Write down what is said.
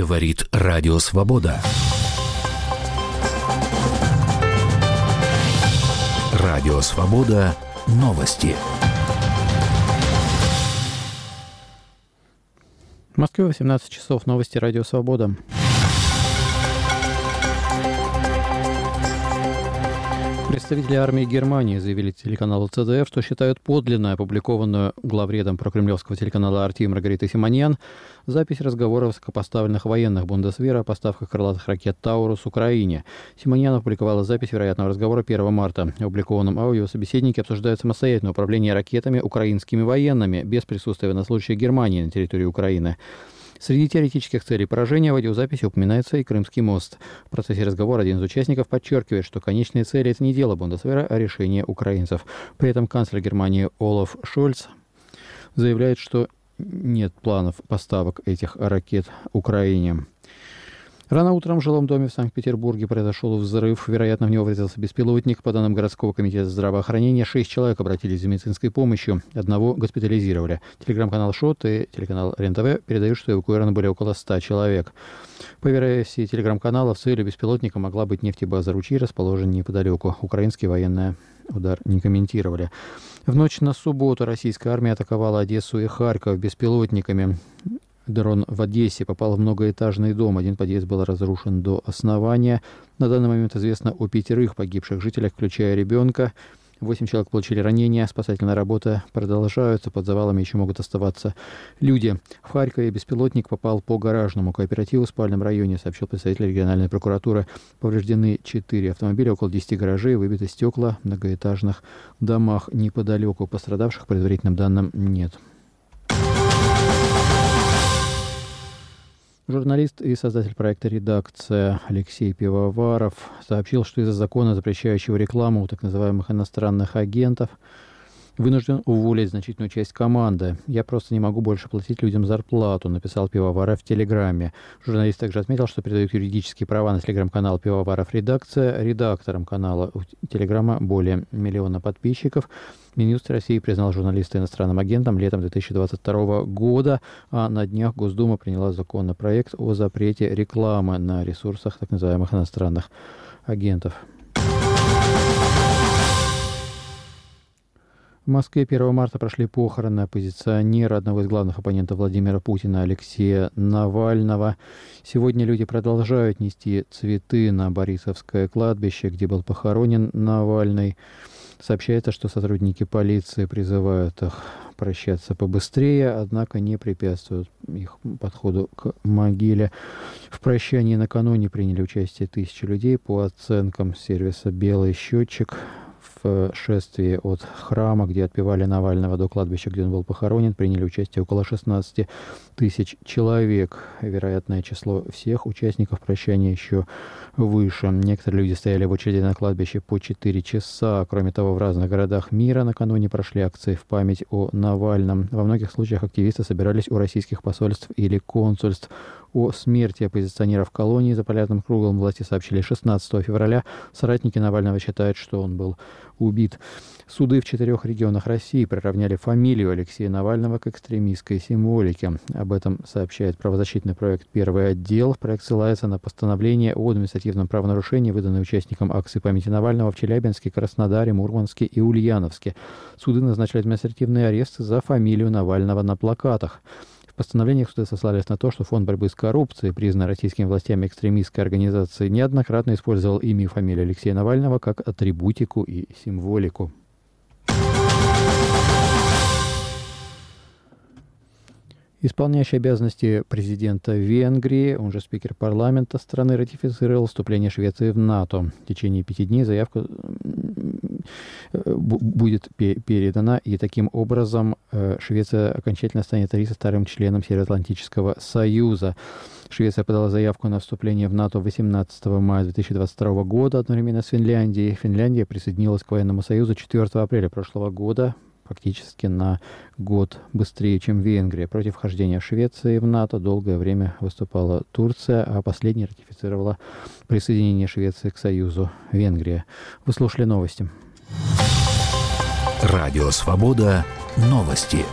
Говорит Радио Свобода. Радио Свобода. Новости. В Москве 18 часов. Новости Радио Свобода. Представители армии Германии заявили телеканалу ЦДФ, что считают подлинно опубликованную главредом прокремлевского телеканала «Арти» Маргариты Симоньян запись разговоров высокопоставленных военных Бундесвера о поставках крылатых ракет «Таурус» Украине. Симоньян опубликовала запись вероятного разговора 1 марта. В опубликованном аудио собеседники обсуждают самостоятельное управление ракетами украинскими военными без присутствия военнослужащих Германии на территории Украины. Среди теоретических целей поражения в аудиозаписи упоминается и Крымский мост. В процессе разговора один из участников подчеркивает, что конечные цели – это не дело Бундесвера, а решение украинцев. При этом канцлер Германии Олаф Шольц заявляет, что нет планов поставок этих ракет Украине. Рано утром в жилом доме в Санкт-Петербурге произошел взрыв. Вероятно, в него врезался беспилотник. По данным городского комитета здравоохранения, шесть человек обратились за медицинской помощью. Одного госпитализировали. Телеграм-канал ШОТ и телеканал РЕН-ТВ передают, что эвакуировано были около ста человек. По версии телеграм-канала, целью беспилотника могла быть нефтебаза «Ручьи», расположенная неподалеку. Украинские военные удар не комментировали. В ночь на субботу российская армия атаковала Одессу и Харьков беспилотниками. Дрон в Одессе попал в многоэтажный дом. Один подъезд был разрушен до основания. На данный момент известно о пятерых погибших жителях, включая ребенка. Восемь человек получили ранения. Спасательная работа продолжается. Под завалами еще могут оставаться люди. В Харькове беспилотник попал по гаражному кооперативу в спальном районе, сообщил представитель региональной прокуратуры. Повреждены четыре автомобиля, около 10 гаражей, выбиты стекла в многоэтажных домах неподалеку. Пострадавших, предварительным данным, нет. Журналист и создатель проекта «Редакция» Алексей Пивоваров сообщил, что из-за закона, запрещающего рекламу у так называемых иностранных агентов, вынужден уволить значительную часть команды. Я просто не могу больше платить людям зарплату, написал Пивоваров в Телеграме. Журналист также отметил, что передают юридические права на телеграм-канал Пивоваров Редакция. Редактором канала у Телеграма более миллиона подписчиков. Минюст России признал журналиста иностранным агентом летом 2022 года, а на днях Госдума приняла законопроект о запрете рекламы на ресурсах так называемых иностранных агентов. В Москве 1 марта прошли похороны оппозиционера, одного из главных оппонентов Владимира Путина, Алексея Навального. Сегодня люди продолжают нести цветы на Борисовское кладбище, где был похоронен Навальный. Сообщается, что сотрудники полиции призывают их прощаться побыстрее, однако не препятствуют их подходу к могиле. В прощании накануне приняли участие тысячи людей по оценкам сервиса «Белый счетчик» в шествии от храма, где отпевали Навального до кладбища, где он был похоронен, приняли участие около 16 тысяч человек. Вероятное число всех участников прощания еще выше. Некоторые люди стояли в очереди на кладбище по 4 часа. Кроме того, в разных городах мира накануне прошли акции в память о Навальном. Во многих случаях активисты собирались у российских посольств или консульств. О смерти оппозиционера в колонии за полярным кругом власти сообщили 16 февраля. Соратники Навального считают, что он был убит. Суды в четырех регионах России приравняли фамилию Алексея Навального к экстремистской символике. Об этом сообщает правозащитный проект «Первый отдел». Проект ссылается на постановление о административном правонарушении, выданное участникам акции памяти Навального в Челябинске, Краснодаре, Мурманске и Ульяновске. Суды назначили административные аресты за фамилию Навального на плакатах. Постановлениях суды сослались на то, что Фонд борьбы с коррупцией, признанный российскими властями экстремистской организацией, неоднократно использовал имя и фамилию Алексея Навального как атрибутику и символику. Исполняющий обязанности президента Венгрии, он же спикер парламента страны, ратифицировал вступление Швеции в НАТО. В течение пяти дней заявка будет передана, и таким образом э, Швеция окончательно станет 32-м членом Североатлантического Союза. Швеция подала заявку на вступление в НАТО 18 мая 2022 года одновременно с Финляндией. Финляндия присоединилась к военному союзу 4 апреля прошлого года фактически на год быстрее, чем Венгрия. Против вхождения Швеции в НАТО долгое время выступала Турция, а последняя ратифицировала присоединение Швеции к Союзу Венгрия. Вы слушали новости. Радио «Свобода». Новости.